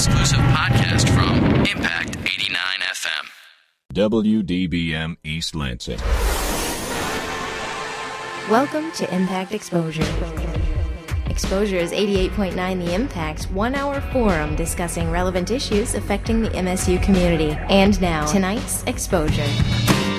exclusive podcast from Impact 89 FM. WDBM East Lansing. Welcome to Impact Exposure. Exposure is 88.9 The Impact's one hour forum discussing relevant issues affecting the MSU community. And now, tonight's Exposure.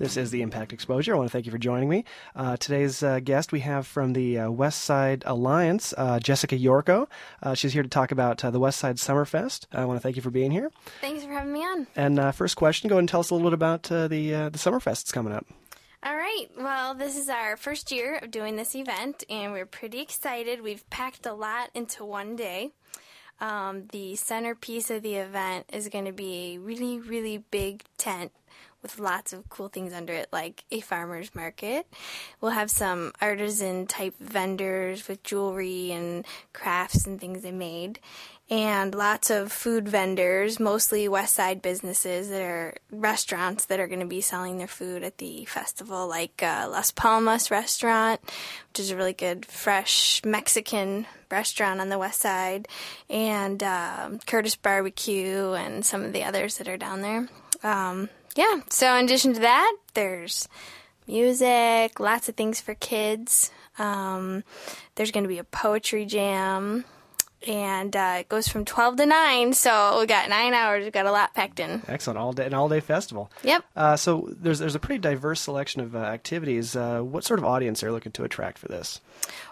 This is the Impact Exposure. I want to thank you for joining me. Uh, today's uh, guest we have from the uh, West Side Alliance, uh, Jessica Yorko. Uh, she's here to talk about uh, the West Side Summerfest. I want to thank you for being here. Thanks for having me on. And first question, go ahead and tell us a little bit about the the Summerfest that's coming up. All right. Well, this is our first year of doing this event, and we're pretty excited. We've packed a lot into one day. Um, the centerpiece of the event is going to be a really, really big tent with lots of cool things under it, like a farmer's market. We'll have some artisan type vendors with jewelry and crafts and things they made. And lots of food vendors, mostly West Side businesses that are restaurants that are going to be selling their food at the festival, like uh, Las Palmas Restaurant, which is a really good, fresh Mexican restaurant on the West Side, and uh, Curtis Barbecue, and some of the others that are down there. Um, yeah, so in addition to that, there's music, lots of things for kids. Um, there's going to be a poetry jam, and uh, it goes from 12 to 9, so we got nine hours. We've got a lot packed in. Excellent, all day, an all day festival. Yep. Uh, so there's there's a pretty diverse selection of uh, activities. Uh, what sort of audience are you looking to attract for this?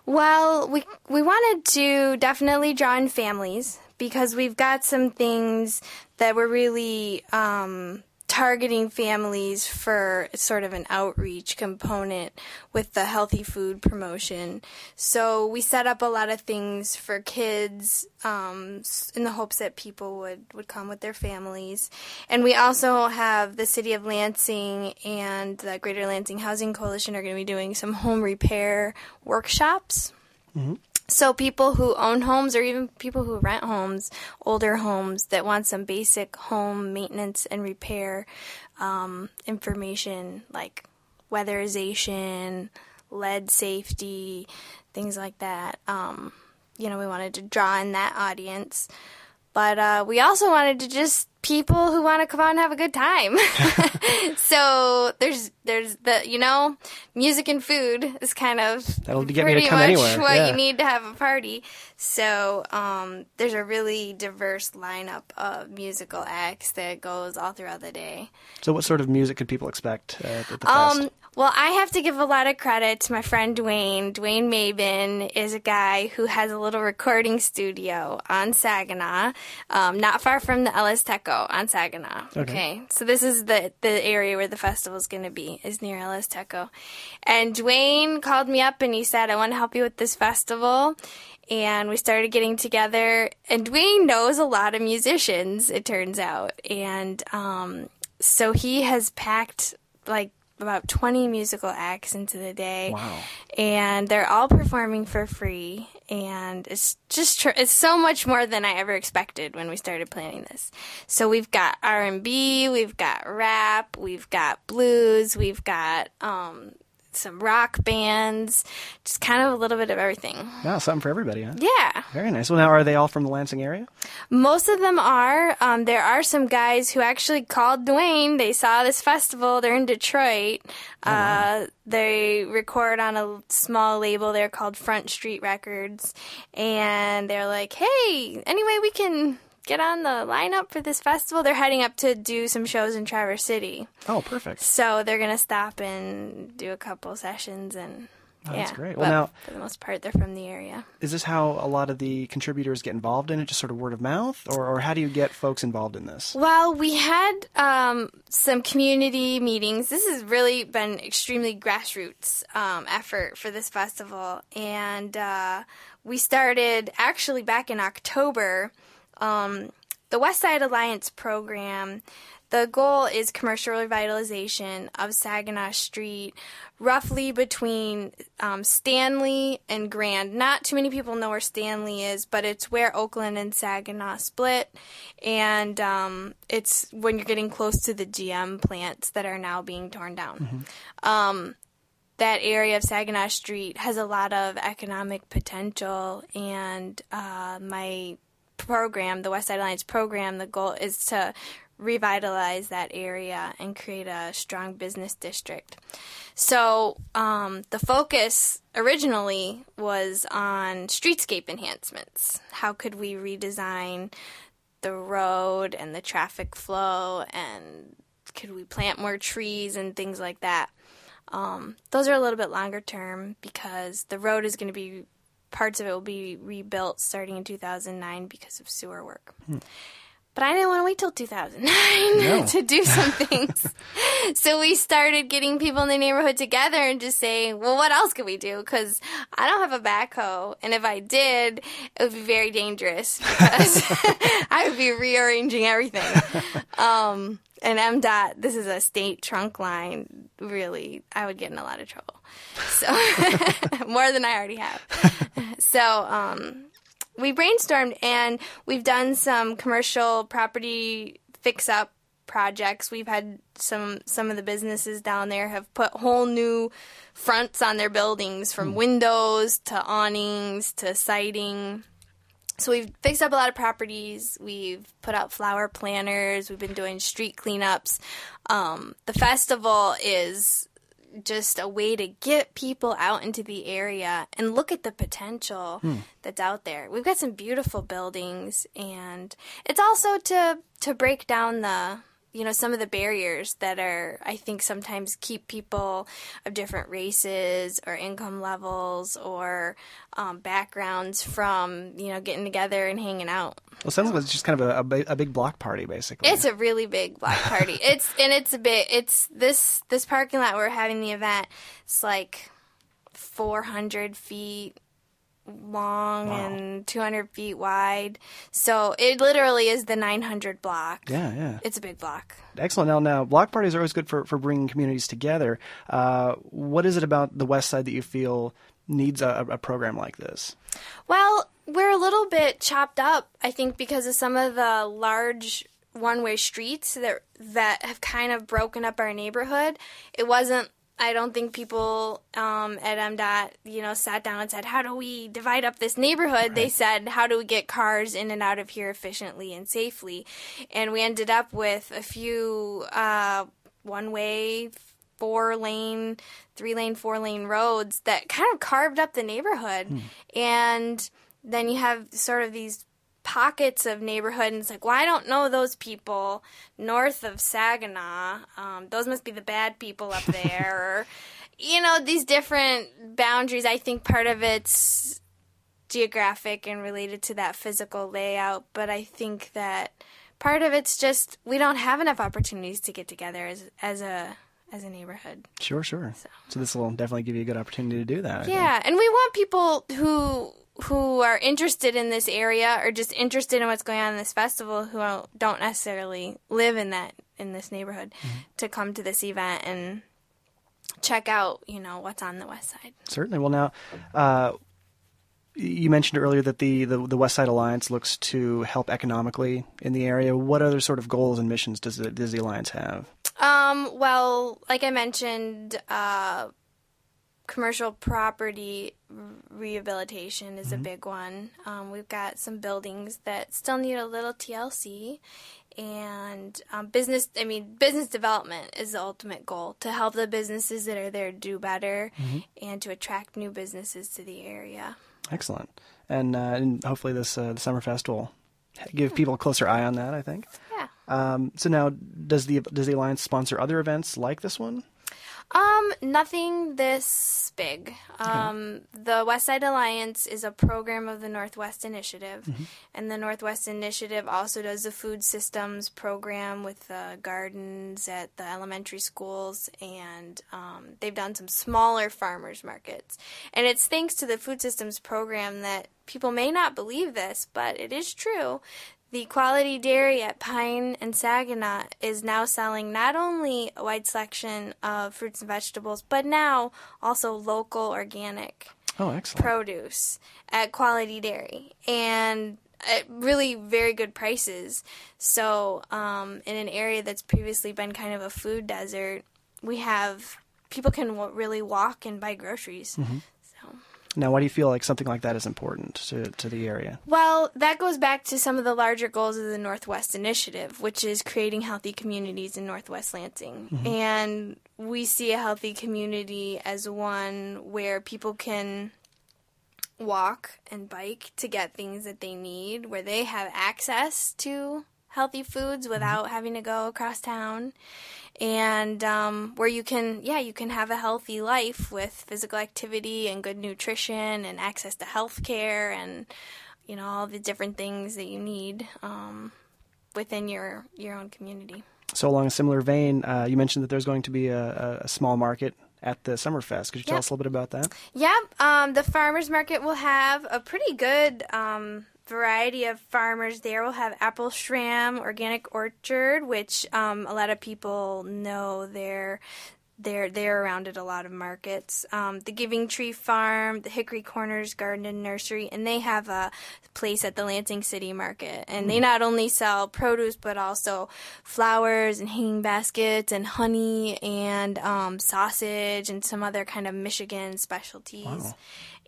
Well, we we wanted to definitely draw in families because we've got some things that we're really um, targeting families for sort of an outreach component with the healthy food promotion. So we set up a lot of things for kids um, in the hopes that people would, would come with their families. And we also have the City of Lansing and the Greater Lansing Housing Coalition are going to be doing some home repair workshops. Mm-hmm. So people who own homes or even people who rent homes, older homes that want some basic home maintenance and repair um, information like weatherization, lead safety, things like that. Um, you know, we wanted to draw in that audience. But uh, we also wanted to just people who want to come out and have a good time. so there's there's the you know music and food is kind of that'll get me to come much anywhere. what yeah. you need to have a party. So um, there's a really diverse lineup of musical acts that goes all throughout the day. So what sort of music could people expect uh, at the um, fest? Well, I have to give a lot of credit to my friend Dwayne. Dwayne Mabin is a guy who has a little recording studio on Saginaw, um, not far from the El Azteco on Saginaw. Okay. okay. So this is the, the area where the festival is going to be, is near El Azteco. And Dwayne called me up and he said, I want to help you with this festival and we started getting together. And Dwayne knows a lot of musicians, it turns out, and um, so he has packed like about 20 musical acts into the day. Wow. And they're all performing for free and it's just tr- it's so much more than I ever expected when we started planning this. So we've got R&B, we've got rap, we've got blues, we've got um some rock bands, just kind of a little bit of everything. Yeah, something for everybody, huh? Yeah. Very nice. Well, now are they all from the Lansing area? Most of them are. Um, there are some guys who actually called Dwayne. They saw this festival. They're in Detroit. Oh, wow. uh, they record on a small label there called Front Street Records, and they're like, "Hey, anyway, we can." Get on the lineup for this festival. They're heading up to do some shows in Traverse City. Oh, perfect. So they're going to stop and do a couple sessions and Oh, yeah, that's great. Well, now for the most part, they're from the area. Is this how a lot of the contributors get involved in it? Just sort of word of mouth, or, or how do you get folks involved in this? Well, we had um, some community meetings. This has really been extremely grassroots um, effort for this festival, and uh, we started actually back in October. Um, the West Side Alliance program the goal is commercial revitalization of Saginaw Street, roughly between um, Stanley and Grand. Not too many people know where Stanley is, but it's where Oakland and Saginaw split, and um, it's when you're getting close to the GM plants that are now being torn down. Mm-hmm. Um, that area of Saginaw Street has a lot of economic potential, and uh, my program, the West Side Alliance program, the goal is to revitalize that area and create a strong business district. So um, the focus originally was on streetscape enhancements. How could we redesign the road and the traffic flow, and could we plant more trees and things like that? Um, those are a little bit longer term because the road is going to be parts of it will be rebuilt starting in 2009 because of sewer work. Hmm. But I didn't want to wait till 2009 No. to do some things. so we started getting people in the neighborhood together and just saying, well, what else could we do? Because I don't have a backhoe. And if I did, it would be very dangerous because I would be rearranging everything. Um, and MDOT, this is a state trunk line. Really, I would get in a lot of trouble. So more than I already have. So um, we brainstormed and we've done some commercial property fix up projects. We've had some some of the businesses down there have put whole new fronts on their buildings from windows to awnings to siding. So we've fixed up a lot of properties. We've put out flower planters. We've been doing street cleanups. Um, the festival is just a way to get people out into the area and look at the potential that's out there. We've got some beautiful buildings, and it's also to to break down the you know some of the barriers that are I think sometimes keep people of different races or income levels or um, backgrounds from you know getting together and hanging out. Well, it sounds like it's just kind of a, a, a big block party, basically. It's a really big block party. it's and it's a bit. It's this this parking lot we're having the event. It's like four hundred feet long and two hundred feet wide. So it literally is the nine hundred block. yeah, yeah. It's a big block. Excellent. Now, now, block parties are always good for, for bringing communities together. Uh, what is it about the West Side that you feel needs a, a program like this? Well, we're a little bit chopped up, I think, because of some of the large one-way streets that that have kind of broken up our neighborhood. It wasn't. I don't think people um, at MDOT, you know, sat down and said, "How do we divide up this neighborhood?" They said, "How do we get cars in and out of here efficiently and safely?" And we ended up with a few uh, one-way four lane, three lane, four lane roads that kind of carved up the neighborhood. And then you have sort of these pockets of neighborhood, and it's like, well, I don't know those people north of Saginaw. Um, those must be the bad people up there. or, you know, these different boundaries. I think part of it's geographic and related to that physical layout, but I think that part of it's just we don't have enough opportunities to get together as as a as a neighborhood. Sure, sure. So, this will definitely give you a good opportunity to do that. Yeah, and we want people who who are interested in this area or just interested in what's going on in this festival who don't necessarily live in that in this neighborhood to come to this event and check out, you know, what's on the west side. Certainly. Well, now, uh, you mentioned earlier that the, the, the West Side Alliance looks to help economically in the area. What other sort of goals and missions does the, does the Alliance have? Um, well, like I mentioned, uh, commercial property rehabilitation is a big one. Um, we've got some buildings that still need a little TLC, and um, business. I mean, business development is the ultimate goal to help the businesses that are there do better, and to attract new businesses to the area. Excellent. And, uh, and hopefully this uh, the Summerfest will give people a closer eye on that, I think. Yeah. Um, so now, does the does the Alliance sponsor other events like this one? Um, nothing this big. Um, the West Side Alliance is a program of the Northwest Initiative, and the Northwest Initiative also does the food systems program with the gardens at the elementary schools, and um, they've done some smaller farmers markets. And it's thanks to the food systems program that people may not believe this, but it is true. The quality dairy at Pine and Saginaw is now selling not only a wide selection of fruits and vegetables, but now also local organic Oh, excellent. produce at Quality Dairy and at really very good prices. So, um, in an area that's previously been kind of a food desert, we have people can w- really walk and buy groceries. Mm-hmm. Now, why do you feel like something like that is important to, to the area? Well, that goes back to some of the larger goals of the Northwest Initiative, which is creating healthy communities in Northwest Lansing. Mm-hmm. And we see a healthy community as one where people can walk and bike to get things that they need, where they have access to healthy foods without having to go across town and um, where you can yeah you can have a healthy life with physical activity and good nutrition and access to health care and you know all the different things that you need um, within your your own community So, along a similar vein, uh, you mentioned that there's going to be a, a small market at the Summerfest. Could you tell Yep. us a little bit about that? Yep. Um, the farmers market will have a pretty good um, variety of farmers there. We'll have Appleschram Organic Orchard, which um, a lot of people know they're they're they're around at a lot of markets. Um, the Giving Tree Farm, the Hickory Corners Garden and Nursery, and they have a place at the Lansing City Market. And they not only sell produce but also flowers and hanging baskets and honey and um, sausage and some other kind of Michigan specialties.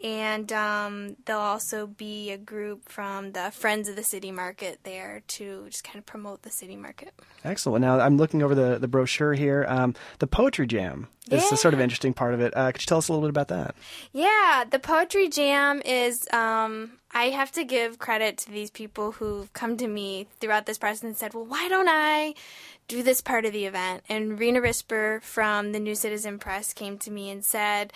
And um, there'll also be a group from the Friends of the City Market there to just kind of promote the city market. Excellent. Now, I'm looking over the, the brochure here. Um, the Poetry Jam is the sort of interesting part of it. Uh, could you tell us a little bit about that? Yeah, the poetry jam is. Um, I have to give credit to these people who've come to me throughout this process and said, "Well, why don't I do this part of the event?" And Rina Risper from the New Citizen Press came to me and said.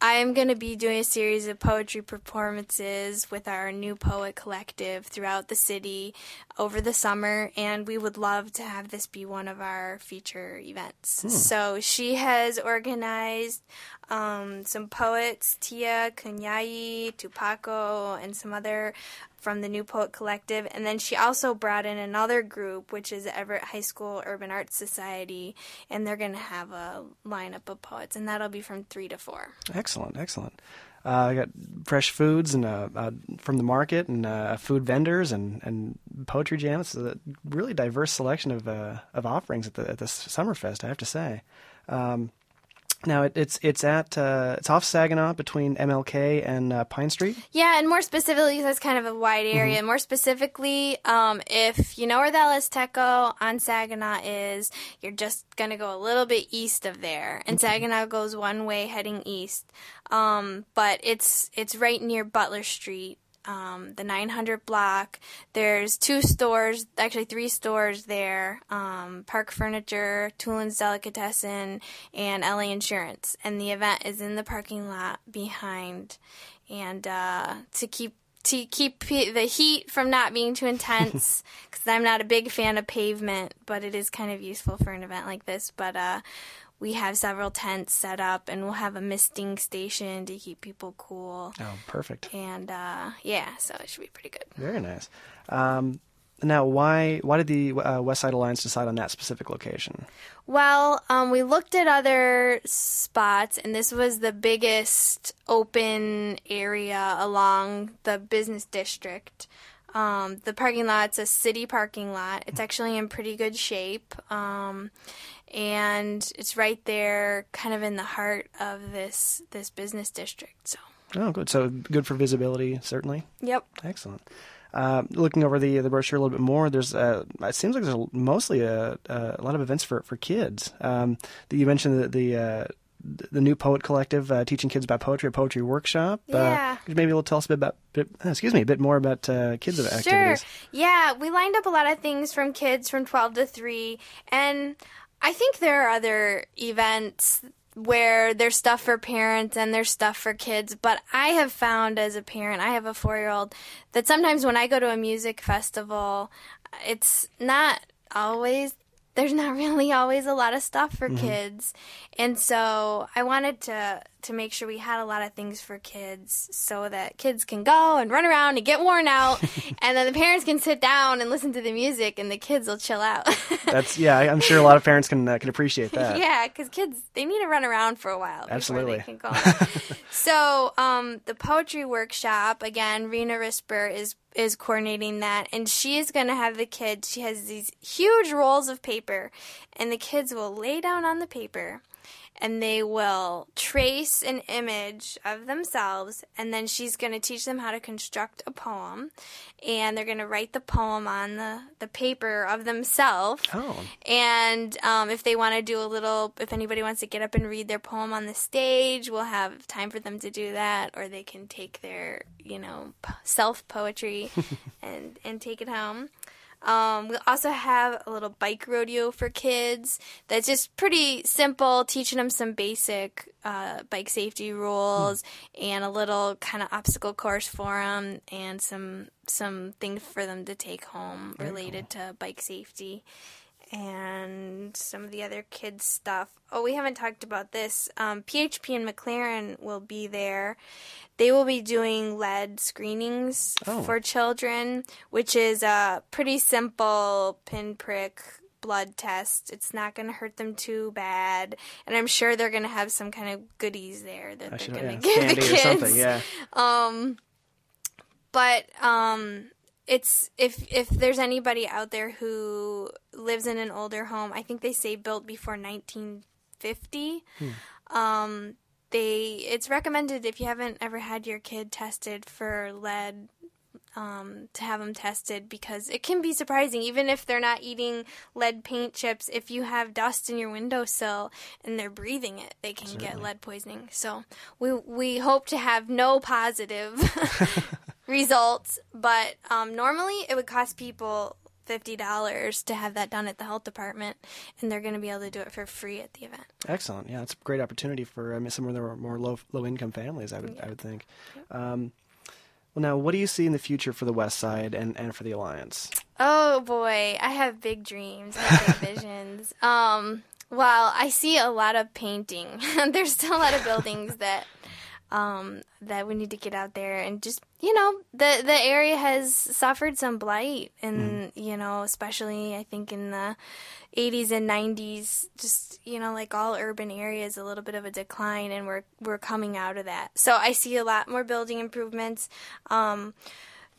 I am going to be doing a series of poetry performances with our new poet collective throughout the city over the summer, and we would love to have this be one of our feature events. Hmm. So she has organized um, some poets, Tia Kunyai, Tupaco, and some other from the New Poet Collective. And then she also brought in another group, which is Everett High School Urban Arts Society, and they're going to have a lineup of poets, and that'll be from 3 to 4. Excellent, excellent. Uh, I got fresh foods and uh, uh, from the market and uh, food vendors and, and poetry jam. It's a really diverse selection of uh, of offerings at the at the Summerfest. I have to say. Um, now it, it's it's at uh, it's off Saginaw between MLK and uh, Pine Street. Yeah, and more specifically, that's kind of a wide area. More specifically, um, if you know where the El Azteco on Saginaw is, you're just going to go a little bit east of there. And Saginaw goes one way heading east. Um, but it's it's right near Butler Street. Um, the 900 block. There's two stores, actually three stores there. Um, Park Furniture, Toolin's Delicatessen, and LA Insurance. And the event is in the parking lot behind. And uh, to keep to keep the heat from not being too intense, because I'm not a big fan of pavement, but it is kind of useful for an event like this. But uh, we have several tents set up, and we'll have a misting station to keep people cool. Oh, perfect. And uh, yeah, so it should be pretty good. Very nice. Um, now, why why did the uh, West Side Alliance decide on that specific location? Well, um, we looked at other spots, and this was the biggest open area along the business district. Um, the parking lot's a city parking lot. It's actually in pretty good shape. Um, and it's right there, kind of in the heart of this this business district. So, Oh, good. So good for visibility, certainly. yep. Excellent. Uh, looking over the the brochure a little bit more, there's uh, it seems like there's mostly a, a lot of events for for kids. Um, you mentioned the the, uh, the new poet collective uh, teaching kids about poetry, a poetry workshop. Yeah. Uh, maybe you'll tell us a bit about, bit, uh, excuse me, a bit more about uh, kids activities. Sure. Yeah, we lined up a lot of things from kids from 12 to 3. And I think there are other events where there's stuff for parents and there's stuff for kids. But I have found as a parent, I have a four year old, that sometimes when I go to a music festival, it's not always. There's not really always a lot of stuff for mm-hmm. kids. And so I wanted to to make sure we had a lot of things for kids so that kids can go and run around and get worn out and then the parents can sit down and listen to the music and the kids will chill out. That's yeah. I'm sure a lot of parents can uh, can appreciate that. yeah, because kids they need to run around for a while Absolutely. they can go. so um, the poetry workshop again, Rina Risper is is coordinating that, and she is going to have the kids. She has these huge rolls of paper, and the kids will lay down on the paper. And they will trace an image of themselves, and then she's going to teach them how to construct a poem, and they're going to write the poem on the, the paper of themselves. Oh. And um, if they want to do a little, if anybody wants to get up and read their poem on the stage, we'll have time for them to do that, or they can take their, you know, self poetry and and take it home. Um, we also have a little bike rodeo for kids that's just pretty simple, teaching them some basic uh, bike safety rules and a little kind of obstacle course for them and some some things for them to take home related to bike safety and some of the other kids stuff. Oh, we haven't talked about this. Um, PHP and McLaren will be there. They will be doing lead screenings Oh. for children, which is a pretty simple pinprick blood test. It's not going to hurt them too bad, and I'm sure they're going to have some kind of goodies there that I they're going yeah, to give the kids or something. Yeah. but um it's if if there's anybody out there who lives in an older home i think they say built before 1950 um they it's recommended if you haven't ever had your kid tested for lead um, to have them tested because it can be surprising. Even if they're not eating lead paint chips if you have dust in your windowsill and they're breathing it they can get lead poisoning. So we we hope to have no positive results but um, normally it would cost people $50 to have that done at the health department and they're going to be able to do it for free at the event Excellent. Yeah, it's a great opportunity for I mean, some of the more low low income families. I would I would think. Um, well, now, what do you see in the future for the West Side and, and for the Alliance? Oh boy, I have big dreams. I have big visions. Um, well, I see a lot of painting. There's still a lot of buildings that um, that we need to get out there and just you know the the area has suffered some blight and you know especially I think in the 80s and 90s just you know like all urban areas a little bit of a decline and we're we're coming out of that so I see a lot more building improvements um,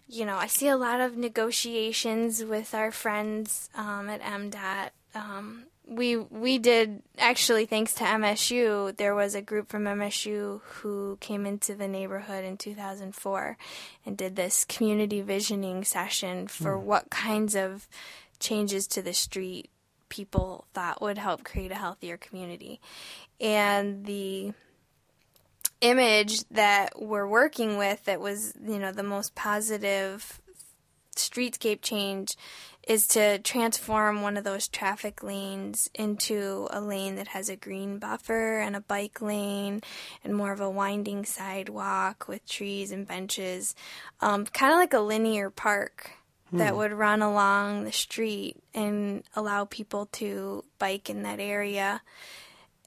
you know, I see a lot of negotiations with our friends um, at MDOT. Um, we we did actually, thanks to MSU, there was a group from MSU who came into the neighborhood in 2004 and did this community visioning session for hmm. what kinds of changes to the street people thought would help create a healthier community, and the image that we're working with that was you know the most positive streetscape change is to transform one of those traffic lanes into a lane that has a green buffer and a bike lane and more of a winding sidewalk with trees and benches. Um, kind of like a linear park that would run along the street and allow people to bike in that area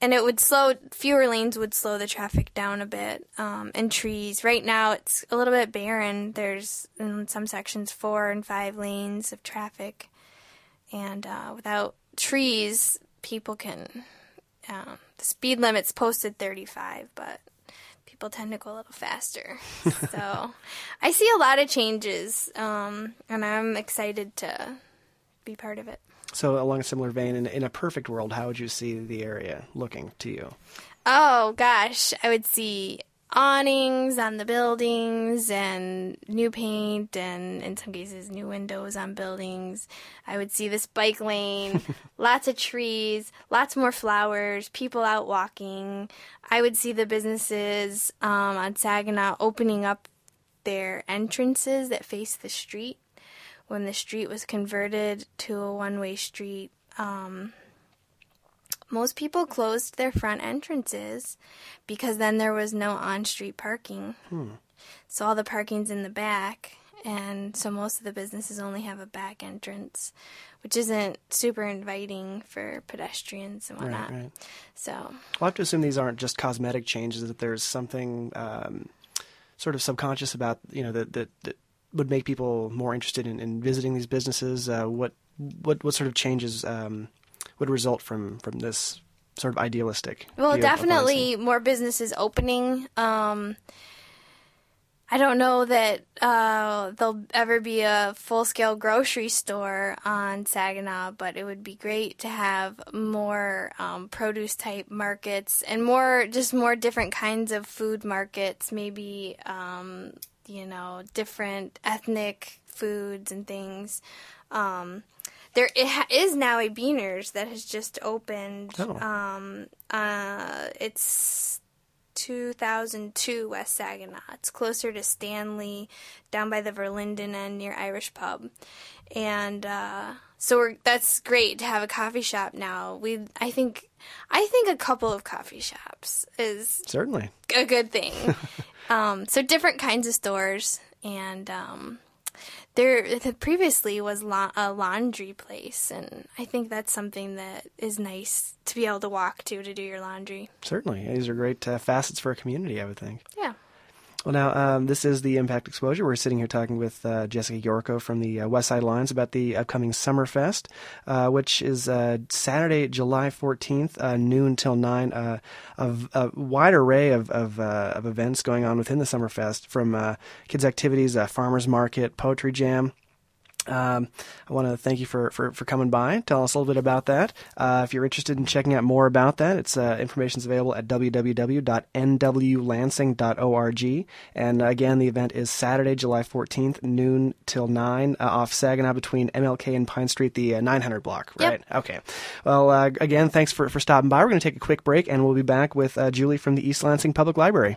and it would slow fewer lanes would slow the traffic down a bit um, and trees. Right now it's a little bit barren. There's in some sections four and five lanes of traffic. And uh, without trees people can um, the speed limit's posted 35 but people tend to go a little faster. So i see a lot of changes um, and i'm excited to be part of it So, along a similar vein, in, in a perfect world, how would you see the area looking to you? Oh gosh, I would see awnings on the buildings and new paint and in some cases new windows on buildings. I would see this bike lane, lots of trees, lots more flowers, people out walking. I would see the businesses um, on Saginaw opening up their entrances that face the street. When the street was converted to a one way street, most people closed their front entrances because then there was no on street parking. So all the parking's in the back, and so most of the businesses only have a back entrance, which isn't super inviting for pedestrians and whatnot. right. So Well, I have to assume these aren't just cosmetic changes; that there's something um, sort of subconscious about you know that that, that would make people more interested in, in visiting these businesses. Uh, what what what sort of changes um, would result from from this sort of idealistic? Well, view of- of definitely more businesses opening. Um, I don't know that uh, there'll ever be a full scale grocery store on Saginaw, but it would be great to have more um, produce type markets and more, just more different kinds of food markets, maybe, um, you know, different ethnic foods and things. Um, there it ha- is now a Beaners that has just opened. Oh. Um, uh, it's 2002 West Saginaw. It's closer to Stanley, down by the Verlinden end near Irish Pub, and uh, so we're, that's great to have a coffee shop now. We I think I think a couple of coffee shops is Certainly. a good thing. um, so different kinds of stores, and um, there previously was la- a laundry place, and I think that's something that is nice to be able to walk to to do your laundry. Certainly. These are great uh, facets for a community, I would think. Yeah. Well, now, um, this is the Impact Exposure. We're sitting here talking with uh, Jessica Yorko from the uh, West Side Alliance about the upcoming Summerfest, uh, which is uh, Saturday, July 14th, uh, noon till 9. Uh, a, wide array of, of, uh, of events going on within the Summerfest from uh, kids' activities, uh, farmers market, poetry jam. Um, I want to thank you for, for, for coming by. Tell us a little bit about that. Uh, if you're interested in checking out more about that, it's uh, information's available at www.nwlansing.org. And again, the event is Saturday, July 14th, noon till 9, uh, off Saginaw between MLK and Pine Street, the uh, 900 block, Yep. right? Okay. Well, uh, again, thanks for, for stopping by. We're going to take a quick break, and we'll be back with uh, Julie from the East Lansing Public Library.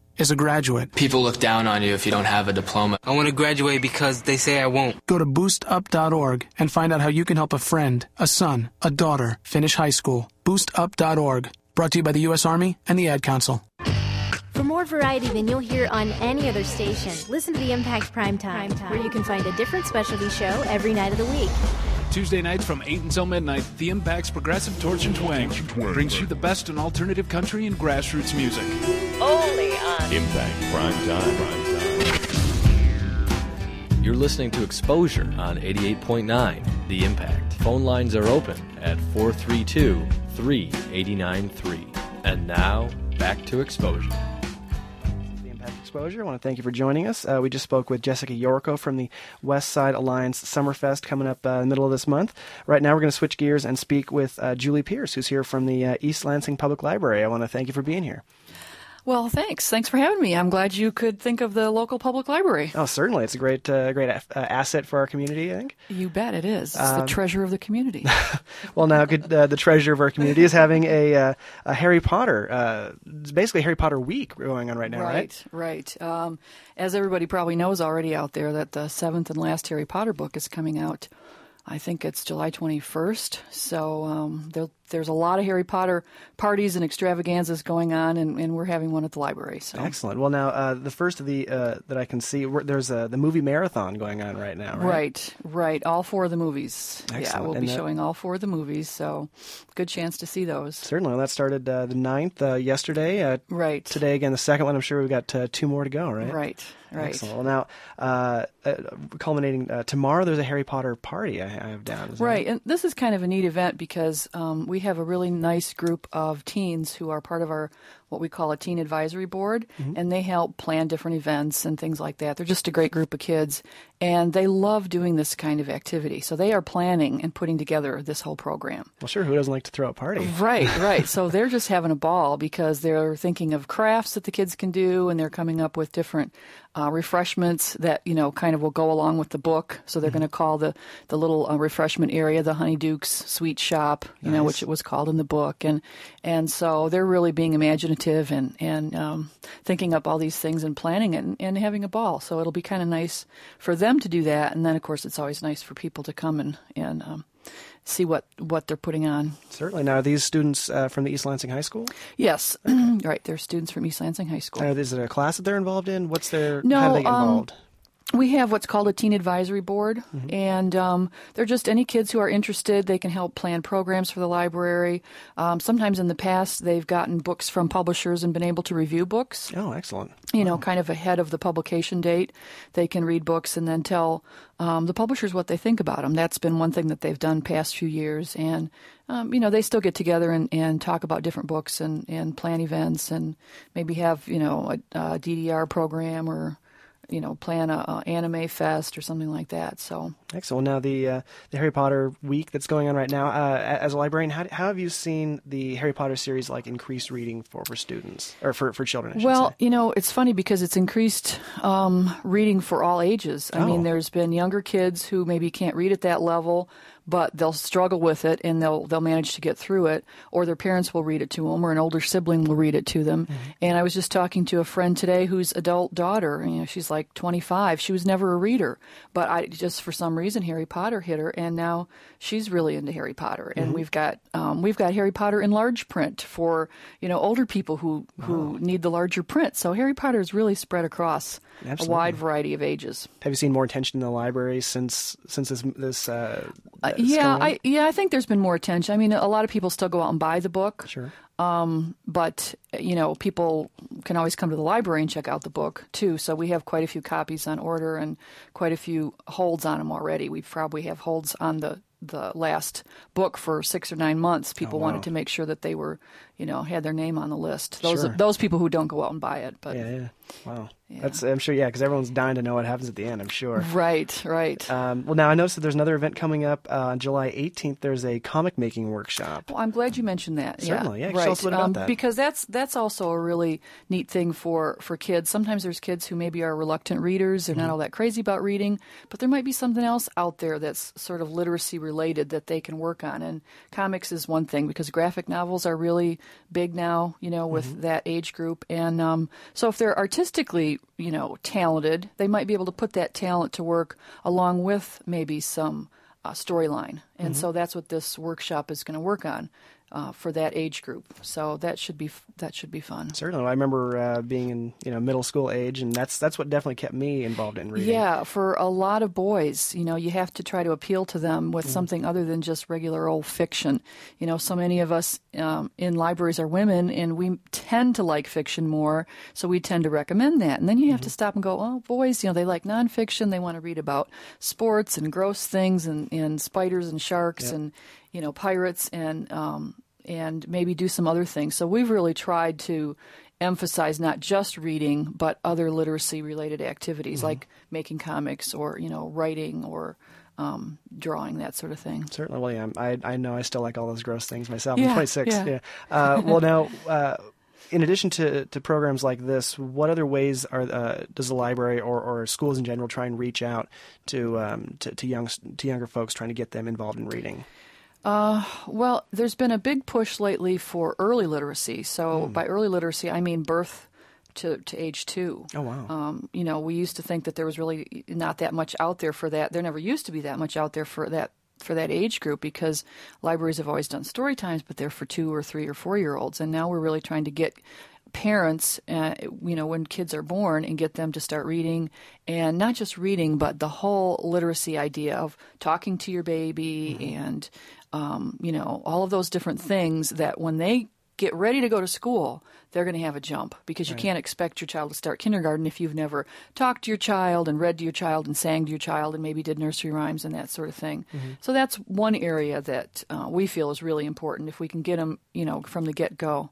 is a graduate. People look down on you if you don't have a diploma. I want to graduate because they say I won't. Go to boostup.org and find out how you can help a friend, a son, a daughter finish high school. Boostup.org. Brought to you by the U.S. Army and the Ad Council. For more variety than you'll hear on any other station, listen to the Impact Primetime, where you can find a different specialty show every night of the week. Tuesday nights from 8 until midnight, The Impact's Progressive Torch and Twang brings you the best in alternative country and grassroots music. Only on Impact Prime Time. You're listening to Exposure on 88.9 The Impact. Phone lines are open at 432 3893. And now, back to Exposure. Exposure. I want to thank you for joining us. Uh, we just spoke with Jessica Yorko from the West Side Alliance Summerfest coming up uh, in the middle of this month. Right now, we're going to switch gears and speak with uh, Julie Pierce, who's here from the uh, East Lansing Public Library. I want to thank you for being here. Well, thanks. Thanks for having me. I'm glad you could think of the local public library. Oh, certainly. It's a great, uh, great a- uh, asset for our community, I think. You bet it is. It's Um, the treasure of the community. Well, now good, uh, the treasure of our community is having a, uh, a Harry Potter, uh, it's basically Harry Potter week going on right now, right? right. right. Um, as everybody probably knows already out there, that the seventh and last Harry Potter book is coming out. I think it's July 21st. So um, there, there's a lot of Harry Potter parties and extravaganzas going on, and, and we're having one at the library. So Excellent. Well, now uh, the first of the uh, that I can see, there's a, the movie marathon going on right now, right? Right, right. All four of the movies. Yeah, we'll And be that- showing all four of the movies, so good chance to see those. Certainly. Well, that started uh, the 9th uh, yesterday. Uh, right. Today, again, the second one. I'm sure we've got uh, two more to go, right? Right, right. Excellent. Well, now, uh, uh, culminating uh, tomorrow, there's a Harry Potter party I, I have down. Right, and this is kind of a neat event because um, we have a really nice group of teens who are part of our what we call a teen advisory board, Mm-hmm. and they help plan different events and things like that. They're just a great group of kids, and they love doing this kind of activity. So they are planning and putting together this whole program. Well, sure. Who doesn't like to throw a party? Right, right. so they're just having a ball because they're thinking of crafts that the kids can do, and they're coming up with different uh, refreshments that you know kind of will go along with the book. So they're going to call the the little uh, refreshment area the Honeydukes Sweet Shop, you know, which it was called in the book, and and so they're really being imaginative and and um, thinking up all these things and planning it and, and having a ball. So it'll be kind of nice for them to do that, and then of course it's always nice for people to come and and um, see what what they're putting on. Certainly. Now, are these students uh, from the East Lansing High School? Yes, right. They're students from East Lansing High School. Is it a class that they're involved in? What's their? No, how they get um, involved? We have what's called a teen advisory board, and um, they're just any kids who are interested. They can help plan programs for the library. Um, sometimes in the past, they've gotten books from publishers and been able to review books. Oh, excellent. You know, kind of ahead of the publication date. They can read books and then tell um, the publishers what they think about them. That's been one thing that they've done past few years. And, um, you know, they still get together and, and talk about different books and, and plan events and maybe have, you know, a, a DDR program or you know, plan a, a, anime fest or something like that. So excellent. Now the uh, the Harry Potter week that's going on right now. Uh, as a librarian, how, how have you seen the Harry Potter series like increase reading for, for students or for for children? well, say? you know, it's funny because it's increased um, reading for all ages. I Oh. mean, there's been younger kids who maybe can't read at that level. But they'll struggle with it, and they'll they'll manage to get through it, or their parents will read it to them, or an older sibling will read it to them. And I was just talking to a friend today whose adult daughter, you know, she's like 25. She was never a reader, but I just for some reason Harry Potter hit her, and now she's really into Harry Potter. And Mhm. we've got um, we've got Harry Potter in large print for you know older people who who need the larger print. So Harry Potter is really spread across Absolutely. a wide variety of ages. Have you seen more attention in the library since since this this? Uh, Uh, this yeah, going? I yeah, I think there's been more attention. I mean, a lot of people still go out and buy the book. Sure. Um, but you know, people can always come to the library and check out the book too. So we have quite a few copies on order and quite a few holds on them already. We probably have holds on the the last book for six or nine months. People wow. wanted to make sure that they were, you know, had their name on the list. Those Sure. those people who don't go out and buy it, but yeah, yeah. Wow. That's I'm sure. Yeah, because everyone's dying to know what happens at the end. I'm sure. Right, right. Um, well, now I noticed that there's another event coming up uh, on July 18th. There's a comic making workshop. Well, I'm glad you mentioned that. Certainly, yeah. yeah. Right. us a about um, that. Because that's that's also a really neat thing for for kids. Sometimes there's kids who maybe are reluctant readers. They're Mm-hmm. not all that crazy about reading, but there might be something else out there that's sort of literacy related that they can work on. And comics is one thing because graphic novels are really big now. You know, with Mm-hmm. that age group, and um, so if they're artistically, you know, talented, they might be able to put that talent to work along with maybe some uh, storyline. And Mhm. so that's what this workshop is going to work on uh, for that age group. So that should be that should be fun. Certainly, I remember uh, being in you know middle school age, and that's that's what definitely kept me involved in reading. Yeah, for a lot of boys, you know, you have to try to appeal to them with Mm-hmm. something other than just regular old fiction. You know, so many of us um, in libraries are women, and we tend to like fiction more, so we tend to recommend that. And then you have to Mm-hmm. stop and go, oh, boys, you know, they like nonfiction. They want to read about sports and gross things and, and spiders and sharks Yep. and you know pirates and um, and maybe do some other things. So we've really tried to emphasize not just reading but other literacy related activities Mm-hmm. like making comics or you know writing or um, drawing that sort of thing. Certainly, well, yeah, I I know I still like all those gross things myself. I'm Yeah, 26. yeah. Yeah. Uh, well, now. Uh, in addition to, to programs like this, what other ways are uh, does the library or, or schools in general try and reach out to, um, to to young to younger folks, trying to get them involved in reading? Uh, well, there's been a big push lately for early literacy. So Hmm. by early literacy, I mean birth to, to age two. Oh wow! Um, you know, we used to think that there was really not that much out there for that. There never used to be that much out there for that for that age group because libraries have always done story times, but they're for two or three or four year olds. And now we're really trying to get parents, uh, you know, when kids are born and get them to start reading and not just reading, but the whole literacy idea of talking to your baby and, um, you know, all of those different things that when they get ready to go to school, they're going to have a jump because you Right. can't expect your child to start kindergarten if you've never talked to your child and read to your child and sang to your child and maybe did nursery rhymes and that sort of thing. Mhm. So that's one area that uh, we feel is really important if we can get them, you know, from the get go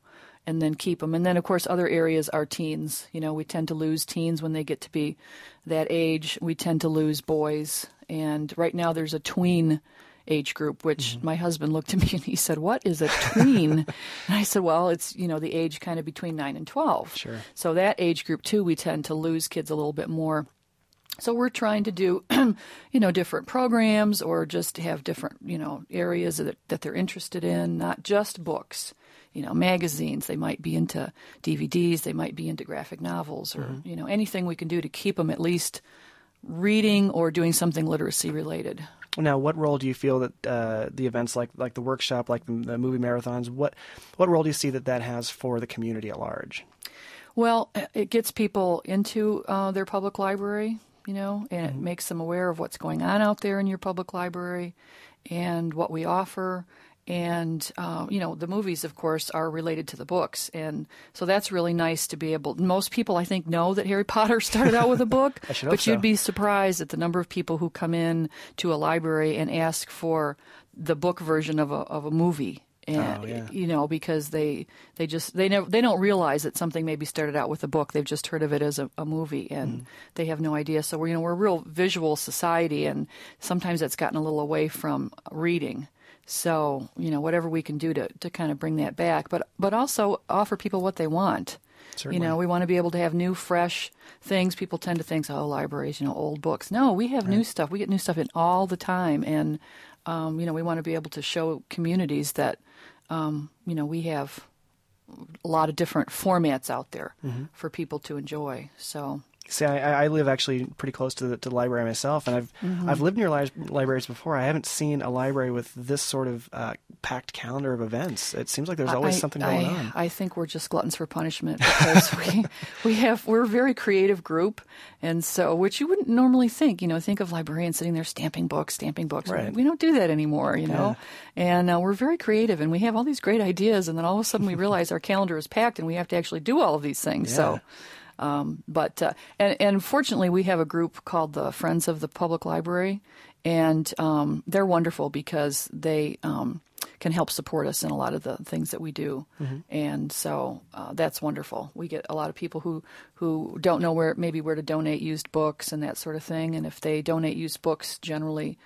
and then keep them. And then, of course, other areas are teens. You know, we tend to lose teens when they get to be that age. We tend to lose boys. And right now, there's a tween age group, which mm-hmm. my husband looked at me and he said, "What is a tween?" and I said, "Well, it's you know the age kind of between nine and twelve. Sure. So that age group too, we tend to lose kids a little bit more." So we're trying to do, you know, different programs or just have different, you know, areas that, that they're interested in, not just books. You know, magazines. They might be into DVDs. They might be into graphic novels, or Mhm. you know, anything we can do to keep them at least reading or doing something literacy related. Now, what role do you feel that uh, the events like like the workshop, like the, the movie marathons, what what role do you see that that has for the community at large? Well, it gets people into uh, their public library. you know, and Mm-hmm. it makes them aware of what's going on out there in your public library and what we offer. And uh, you know, the movies, of course, are related to the books, and so that's really nice to be able. Most people, I think, know that Harry Potter started out with a book, I should hope but you'd so. be surprised at the number of people who come in to a library and ask for the book version of a of a movie. And Oh, yeah. you know, because they they just they never they don't realize that something maybe started out with a book. They've just heard of it as a, a movie, and Mm-hmm. they have no idea. So we're you know we're a real visual society, and sometimes that's gotten a little away from reading. So you know whatever we can do to to kind of bring that back, but but also offer people what they want. Certainly. You know, we want to be able to have new, fresh things. People tend to think, oh, libraries, you know, old books. No, we have new stuff. We get new stuff in all the time, and um, you know, we want to be able to show communities that um, you know we have a lot of different formats out there Mhm. for people to enjoy. So See, I, I live actually pretty close to the, to the library myself, and I've Mhm. I've lived near li- libraries before. I haven't seen a library with this sort of uh, packed calendar of events. It seems like there's always I- something going I, on. I think we're just gluttons for punishment because we we have we're a very creative group, and so which you wouldn't normally think. You know, think of librarians sitting there stamping books, stamping books. Right. We don't do that anymore. You know, and uh, we're very creative, and we have all these great ideas, and then all of a sudden we realize our calendar is packed, and we have to actually do all of these things. So. Um, but uh, and and fortunately, we have a group called the Friends of the Public Library, and um, they're wonderful because they um, can help support us in a lot of the things that we do, Mhm. and so uh, that's wonderful. We get a lot of people who who don't know where maybe where to donate used books and that sort of thing, and if they donate used books, generally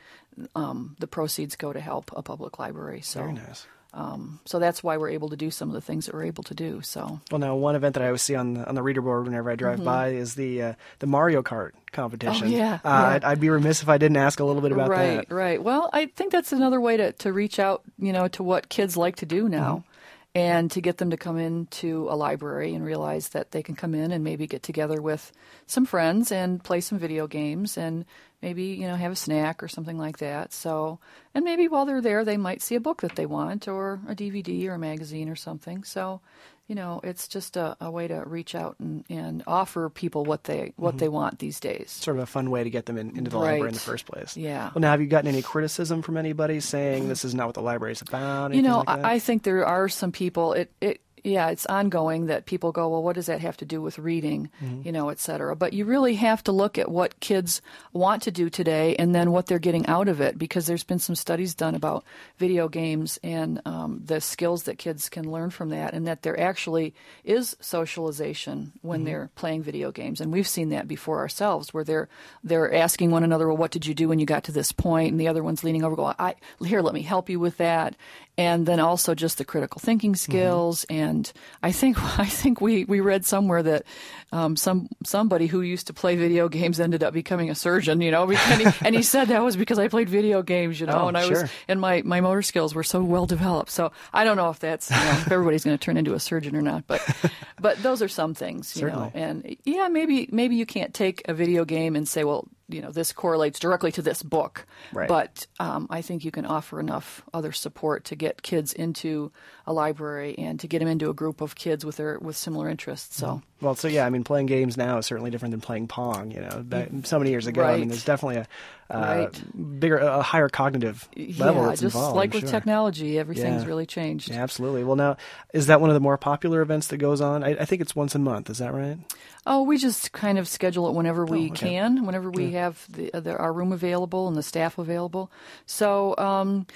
um, the proceeds go to help a public library. So Very nice. Um, so that's why we're able to do some of the things that we're able to do. So Well, now one event that I always see on the, on the reader board whenever I drive Mhm. by is the uh, the Mario Kart competition. Oh, yeah, uh, yeah. I'd, I'd be remiss if I didn't ask a little bit about right, that. Right, right, Well, I think that's another way to, to reach out, you know, to what kids like to do now. Mm-hmm. And to get them to come into a library and realize that they can come in and maybe get together with some friends and play some video games and maybe, you know, have a snack or something like that. So, and maybe while they're there, they might see a book that they want or a DVD or a magazine or something. So, you know, it's just a, a way to reach out and, and offer people what they what Mhm. they want these days. Sort of a fun way to get them in, into the library in the first place. Yeah. Well, now have you gotten any criticism from anybody saying this is not what the library is about? you know, like? I, I think there are some people. It, it, yeah, it's ongoing that people go, well, what does that have to do with reading, Mhm. you know, et cetera. But you really have to look at what kids want to do today, and then what they're getting out of it, because there's been some studies done about video games and um, the skills that kids can learn from that, and that there actually is socialization when Mhm. they're playing video games, and we've seen that before ourselves, where they're they're asking one another, well, what did you do when you got to this point? point, and the other one's leaning over, going, I here, let me help you with that, and then also just the critical thinking skills, and I think I think we we read somewhere that um, some somebody who used to play video games ended up becoming a surgeon, you know, and he, and he said that was because I played video games, you know, Oh, and I was and my my motor skills were so well developed. So I don't know if that's you know, if everybody's going to turn into a surgeon or not, but but those are some things, you know. And yeah, maybe maybe you can't take a video game and say, well, you know, this correlates directly to this book. Right. But um, I think you can offer enough other support to get kids into a library and to get them into a group of kids with their with similar interests. So. Well, so yeah, I mean, playing games now is certainly different than playing Pong. You know, back, so many years ago. I mean, there's definitely a uh, Right. bigger, a higher cognitive level yeah, that's just involved. like I'm with sure. technology, everything's Yeah. really changed. Yeah, absolutely. Well, now is that one of the more popular events that goes on? I, I think it's once a month. Is that right? Oh, we just kind of schedule it whenever we Oh, okay. can, whenever we have the, the, our room available and the staff available. So, um,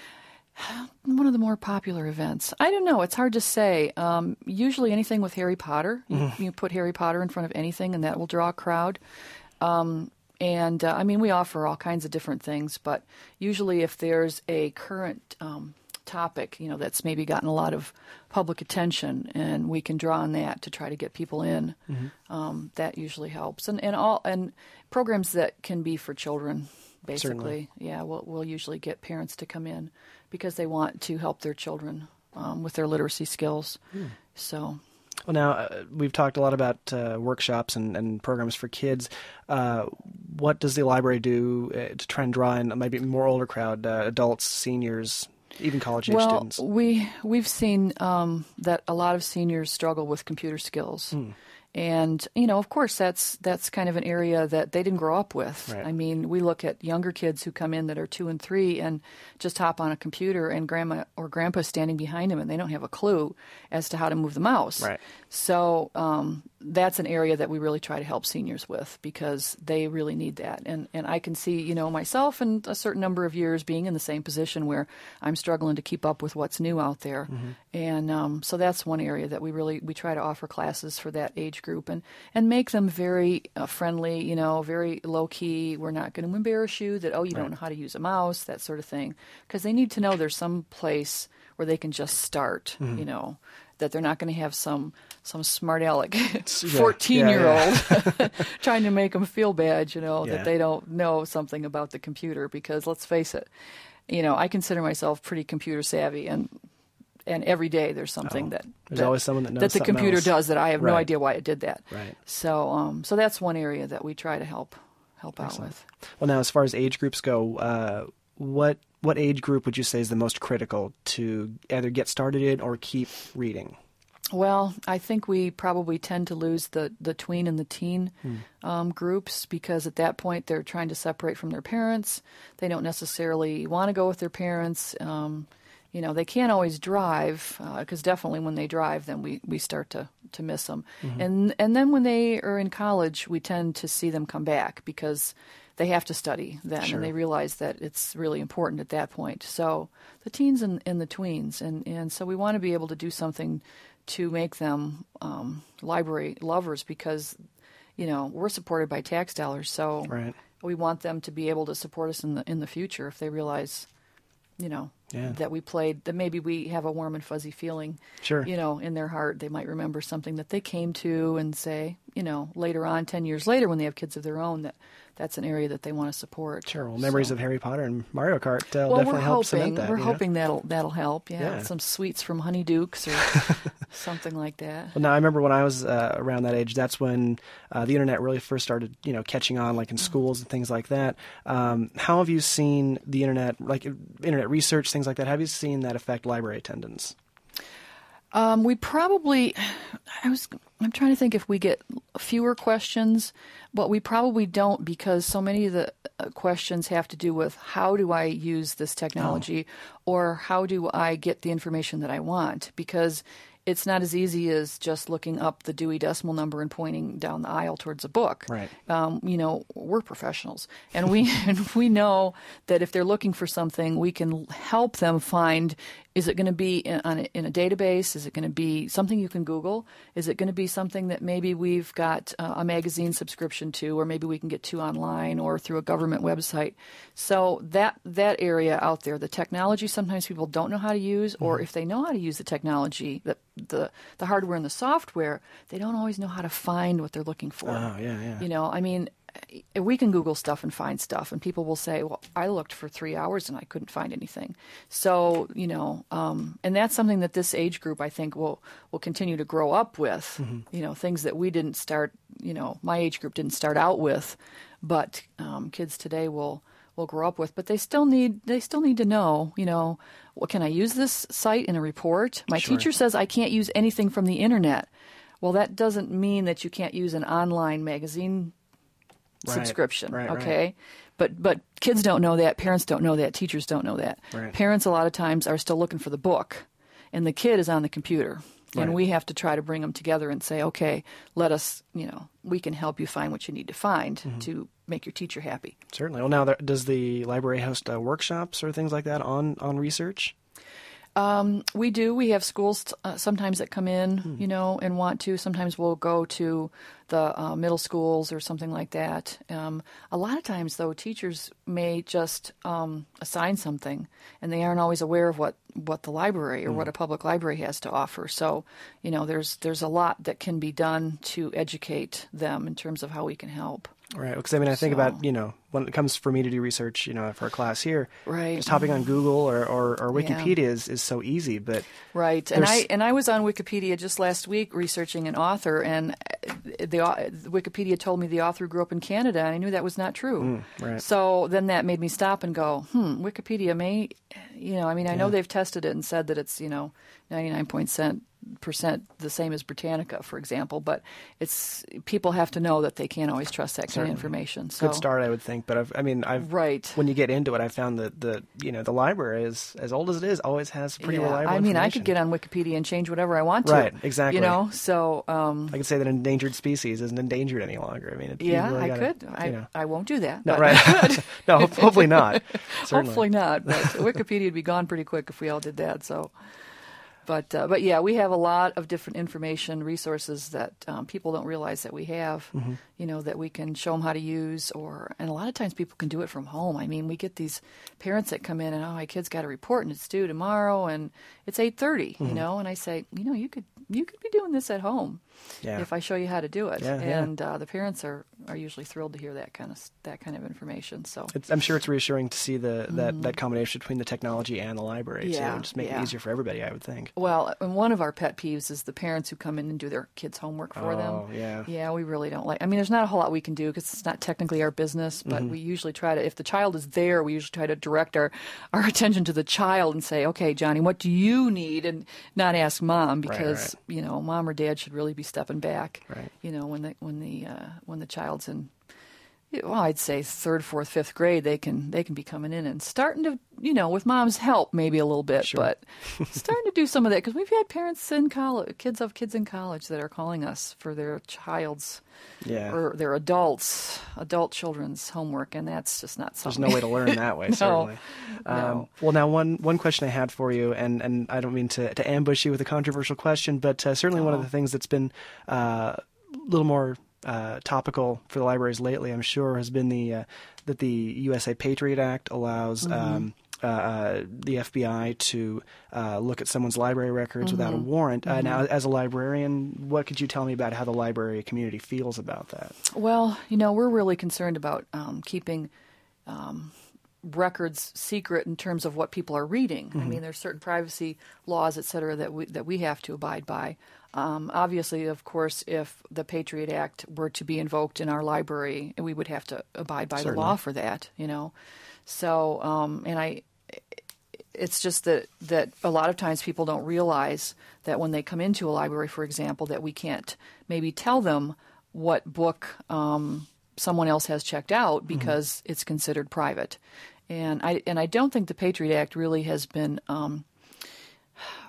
one of the more popular events. I don't know. It's hard to say. Um, usually, anything with Harry Potter. You, Mhm. you put Harry Potter in front of anything, and that will draw a crowd. Um, and uh, I mean, we offer all kinds of different things, but usually, if there's a current um, topic, you know, that's maybe gotten a lot of public attention, and we can draw on that to try to get people in. Mhm. Um, that usually helps, and and all and programs that can be for children, basically. Certainly. Yeah, we'll we'll usually get parents to come in because they want to help their children um, with their literacy skills. Hmm. So. Well, now uh, we've talked a lot about uh, workshops and, and programs for kids. Uh, what does the library do uh, to try and draw in maybe more older crowd, uh, adults, seniors, even college age well, students? we we've seen um, that a lot of seniors struggle with computer skills, Hmm. And you know, of course, that's that's kind of an area that they didn't grow up with. Right. I mean, we look at younger kids who come in that are two and three and just hop on a computer, and grandma or grandpa standing behind them, and they don't have a clue as to how to move the mouse. Right. So um, that's an area that we really try to help seniors with because they really need that. And and I can see, you know, myself and a certain number of years being in the same position where I'm struggling to keep up with what's new out there. And um, so that's one area that we really we try to offer classes for that age group and and make them very uh, friendly, you know, very low key. We're not going to embarrass you that oh you don't know how to use a mouse, that sort of thing, because they need to know there's some place where they can just start, Mhm. you know, that they're not going to have some some smart aleck 14 year old trying to make them feel bad, you know, Yeah. that they don't know something about the computer because let's face it, you know, I consider myself pretty computer savvy and and every day there's something Oh, that there's that, always someone that knows that the computer else. does that I have no idea why it did that. Right. So um so that's one area that we try to help help out with. Well, now as far as age groups go, uh, what what age group would you say is the most critical to either get started in or keep reading? Well, I think we probably tend to lose the, the tween and the teen Hmm. um, groups because at that point they're trying to separate from their parents. They don't necessarily want to go with their parents. Um, you know, they can't always drive because definitely when they drive, then we, we start to, to miss them. Mhm. And and then when they are in college, we tend to see them come back because they have to study then, Sure. and they realize that it's really important at that point. So the teens and, and the tweens, and, and so we want to be able to do something to make them um, library lovers because you know we're supported by tax dollars, so Right. we want them to be able to support us in the in the future if they realize, you know, Yeah. that we played that maybe we have a warm and fuzzy feeling, Sure. you know, in their heart. They might remember something that they came to and say, you know, later on, ten years later, when they have kids of their own, that that's an area that they want to support. Sure. Well, memories So- of Harry Potter and Mario Kart uh, well, definitely help hoping cement that. we're you know? hoping that'll that'll help. Yeah, Yeah. some sweets from Honeydukes or something like that. Well, now I remember when I was uh, around that age. That's when uh, the internet really first started, you know, catching on, like in schools and things like that. Um, how have you seen the internet, like internet research, things like that? Have you seen that affect library attendance? Um, we probably, I was, I'm trying to think if we get fewer questions, but we probably don't because so many of the uh, questions have to do with how do I use this technology or how do I get the information that I want because it's not as easy as just looking up the Dewey Decimal Number and pointing down the aisle towards a book. Right. Um, you know, we're professionals, and we and we know that if they're looking for something, we can help them find. Is it going to be in, on a, in a database? Is it going to be something you can Google? Is it going to be something that maybe we've got uh, a magazine subscription to, or maybe we can get to online or through a government website? So that that area out there, the technology, sometimes people don't know how to use, or if they know how to use the technology, the the the hardware and the software, they don't always know how to find what they're looking for. Oh, yeah, yeah. You know, I mean, we can Google stuff and find stuff, and people will say, "Well, I looked for three hours and I couldn't find anything." So, you know, um, and that's something that this age group, I think, will will continue to grow up with. You know, things that we didn't start. You know, my age group didn't start out with, but um, kids today will will grow up with. But they still need they still need to know. You know, what can I use this site in a report? My Sure. teacher says I can't use anything from the internet. Well, that doesn't mean that you can't use an online magazine Right. subscription. Right, right. okay, but but kids don't know that. Parents don't know that. Teachers don't know that. Right. Parents a lot of times are still looking for the book, and the kid is on the computer. And we have to try to bring them together and say, okay, let us, you know, we can help you find what you need to find Mm-hmm. to make your teacher happy. Certainly. Well, now there, does the library host uh, workshops or things like that on on research? Um, we do. We have schools uh, sometimes that come in, you know, and want to. Sometimes we'll go to the uh, middle schools or something like that. Um, a lot of times, though, teachers may just um, assign something, and they aren't always aware of what, what the library or what a public library has to offer. So, you know, there's there's a lot that can be done to educate them in terms of how we can help. Right. Because I mean, I think So- about you know when it comes for me to do research, you know, for a class here, Right. Just hopping on Google or or, or Yeah. Wikipedia is, is so easy, but Right, and I and I was on Wikipedia just last week researching an author, and uh, the Wikipedia told me the author grew up in Canada, and I knew that was not true. Mm, right. So then that made me stop and go, hmm, Wikipedia may, you know, I mean, I know they've tested it and said that it's you know ninety nine percent the same as Britannica, for example. But it's people have to know that they can't always trust that kind Certainly. of information. So Good start, I would think. But I've, I mean, I've right when you get into it, I found that the you know the library is as old as it is always has pretty yeah. reliable. I mean, I could get on Wikipedia and change whatever I want to. Right, exactly. You know, so um, I could say that endangered species isn't endangered any longer. I mean, it, yeah, really I gotta, could. you I know. I won't do that. No, but- right. no, hopefully not. Certainly. Hopefully not. But Wikipedia would be gone pretty quick if we all did that. So, but uh, but yeah, we have a lot of different information resources that um, people don't realize that we have. Mhm. You know that we can show them how to use, or and a lot of times people can do it from home. I mean, we get these parents that come in and oh, my kid's got a report and it's due tomorrow and it's eight You Mhm. know, and I say, you know, you could you could be doing this at home Yeah. if I show you how to do it. Yeah, yeah. and Uh, the parents are are usually thrilled to hear that kind of that kind of information. So It's, I'm sure it's reassuring to see the that, Mhm. that combination between the technology and the library Yeah. Just make yeah. it easier for everybody, I would think. Well, and one of our pet peeves is the parents who come in and do their kids' homework for them. Oh, yeah. Yeah, we really don't like. I mean, there's not a whole lot we can do because it's not technically our business. But Mhm. we usually try to, if the child is there, we usually try to direct our our attention to the child and say, "Okay, Johnny, what do you need?" and not ask mom Right, because right. you know, mom or dad should really be stepping back. Right. You know, when the when the uh, when the child's in well, I'd say third, fourth, fifth grade, they can they can be coming in and starting to, you know, with mom's help, maybe a little bit, but starting to do some of that because we've had parents in college, kids of kids in college that are calling us for their child's Yeah. or their adults, adult children's homework, and that's just not something. There's no way to learn that way, No, certainly. no. Um, well, now one one question I had for you, and, and I don't mean to, to ambush you with a controversial question, but uh, certainly one of Oh. the things that's been uh, a little more uh, topical for the libraries lately, I'm sure, has been the uh, that the USA Patriot Act allows. Mhm. Um, uh, uh, the FBI to uh, look at someone's library records without a Mhm. warrant. Uh, now, Mhm. as a librarian, what could you tell me about how the library community feels about that? Well, you know, we're really concerned about um, keeping um, records secret in terms of what people are reading. I Mhm. mean, there's certain privacy laws, et cetera, that we that we have to abide by. Um, obviously, of course, if the Patriot Act were to be invoked in our library, we would have to abide by the law for that. You know, so um, and I it's just that that a lot of times people don't realize that when they come into a library, for example, that we can't maybe tell them what book um, someone else has checked out because it's considered private. And I and I don't think the Patriot Act really has been um,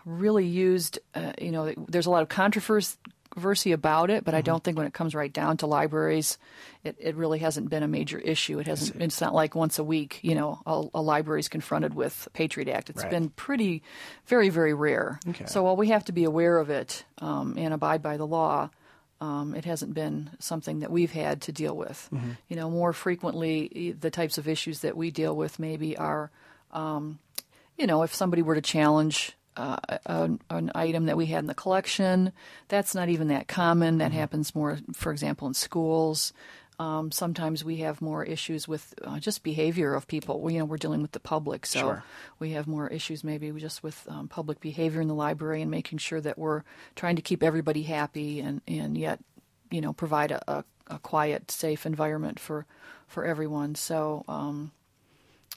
really used. Uh, you know, there's a lot of controversy about it, but I don't think when it comes right down to libraries, it, it really hasn't been a major issue. It hasn't. It's not like once a week, you know, a, a library is confronted with Patriot Act. It's Right. been pretty, very, very rare. Okay. So while we have to be aware of it um, and abide by the law, um, it hasn't been something that we've had to deal with. Mhm. You know, more frequently, the types of issues that we deal with maybe are, um, you know, if somebody were to challenge uh, an, an item that we had in the collection, that's not even that common. That happens more, for example, in schools. Um, sometimes we have more issues with uh, just behavior of people. We, you know, we're dealing with the public, so Sure. we have more issues maybe just with um, public behavior in the library and making sure that we're trying to keep everybody happy and, and yet, you know, provide a, a, a quiet, safe environment for for everyone. So, um,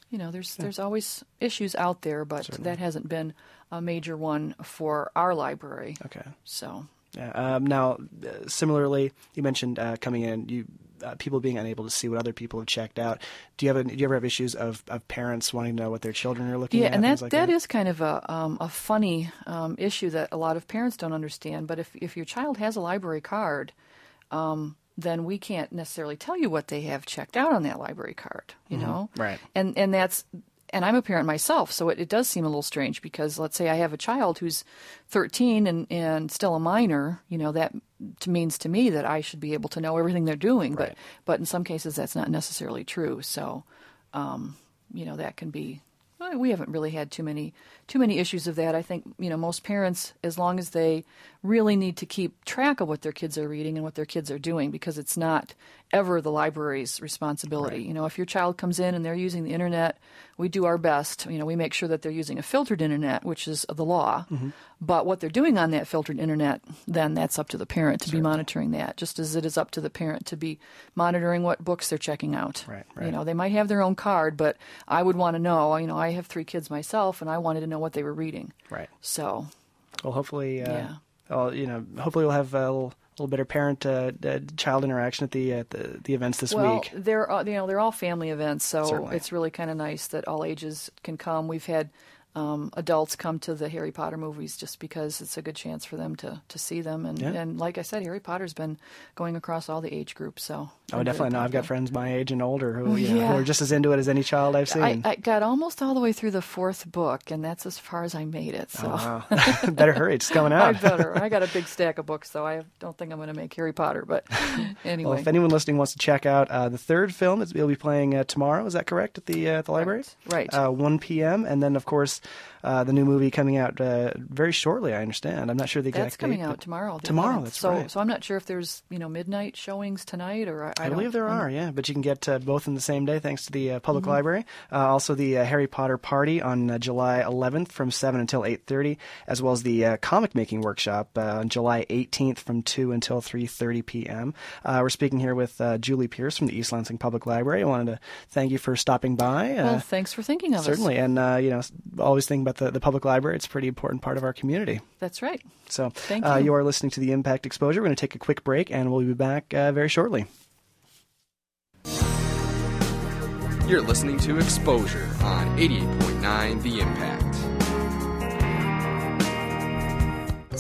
you know, there's there's always issues out there, but that hasn't been a major one for our library. Okay. So. Yeah. Um, now, uh, similarly, you mentioned uh, coming in, you uh, people being unable to see what other people have checked out. Do you have? Do you ever have issues of, of parents wanting to know what their children are looking yeah, at? and that like that is kind of a um, a funny um, issue that a lot of parents don't understand. But if if your child has a library card, um, then we can't necessarily tell you what they have checked out on that library card. You Mhm. know, Right. and and that's and I'm a parent myself, so it, it does seem a little strange because let's say I have a child who's 13 and, and still a minor, you know, that to, means to me that I should be able to know everything they're doing, but but in some cases that's not necessarily true. So, um, you know, that can be. well, We haven't really had too many too many issues of that. I think you know most parents, as long as they really need to keep track of what their kids are reading and what their kids are doing, because it's not ever the library's responsibility. You know, if your child comes in and they're using the internet, we do our best. You know, we make sure that they're using a filtered internet, which is the law. Mm-hmm. But what they're doing on that filtered internet, then that's up to the parent to be monitoring that, just as it is up to the parent to be monitoring what books they're checking out. Right, right. You know, they might have their own card, but I would want to know. You know, I have three kids myself, and I wanted to know what they were reading. Right. So, Well, hopefully, uh, Yeah. well, you know, hopefully we'll have a little, little better parent uh, uh, child interaction at the, uh, the the events this well, week. they're all, you know they're all family events, so Certainly. it's really kind of nice that all ages can come. We've had um, adults come to the Harry Potter movies just because it's a good chance for them to, to see them. And, Yeah. and like I said, Harry Potter's been going across all the age groups. So Oh, I'm definitely. No, I've got friends my age and older who, you know, who are just as into it as any child I've seen. I, I got almost all the way through the fourth book, and that's as far as I made it. So Oh, wow. Better hurry, it's coming out. I better. I got a big stack of books, so I don't think I'm going to make Harry Potter. But anyway, Well, if anyone listening wants to check out uh, the third film, it's, it'll be playing uh, tomorrow. Is that correct at the uh, at the library? Right. Uh, 1 p.m. And then, of course, uh, the new movie coming out uh, very shortly. I understand. I'm not sure the exact that's coming date, out tomorrow. Tomorrow. That's so, right. So I'm not sure if there's you know midnight showings tonight or I, I, I, believe there are, yeah, but you can get uh, both in the same day thanks to the uh, public Mhm. library. Uh, also, the uh, Harry Potter party on uh, July 11th from 7 until 8:30, as well as the uh, comic making workshop uh, on July 18th from 2 until 3:30 p.m. Uh, we're speaking here with uh, Julie Pierce from the East Lansing Public Library. I wanted to thank you for stopping by. Uh, Well, thanks for thinking of certainly, us. and uh, you know, always think about the, the public library. It's a pretty important part of our community. That's right. So, Thank uh, you. you are listening to the Impact Exposure. We're going to take a quick break, and we'll be back uh, very shortly. You're listening to Exposure on 88.9 The Impact.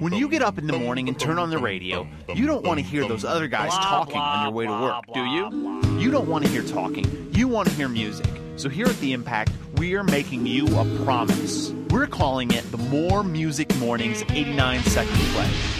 When you get up in the morning and turn on the radio, you don't want to hear those other guys talking on your way to work, do you? You don't want to hear talking. You want to hear music. So here at The Impact, we are making you a promise. We're calling it the More Music Mornings 89 Second Pledge.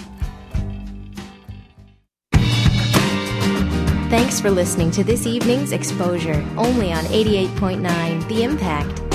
Thanks for listening to this evening's exposure, only on 88.9 The Impact.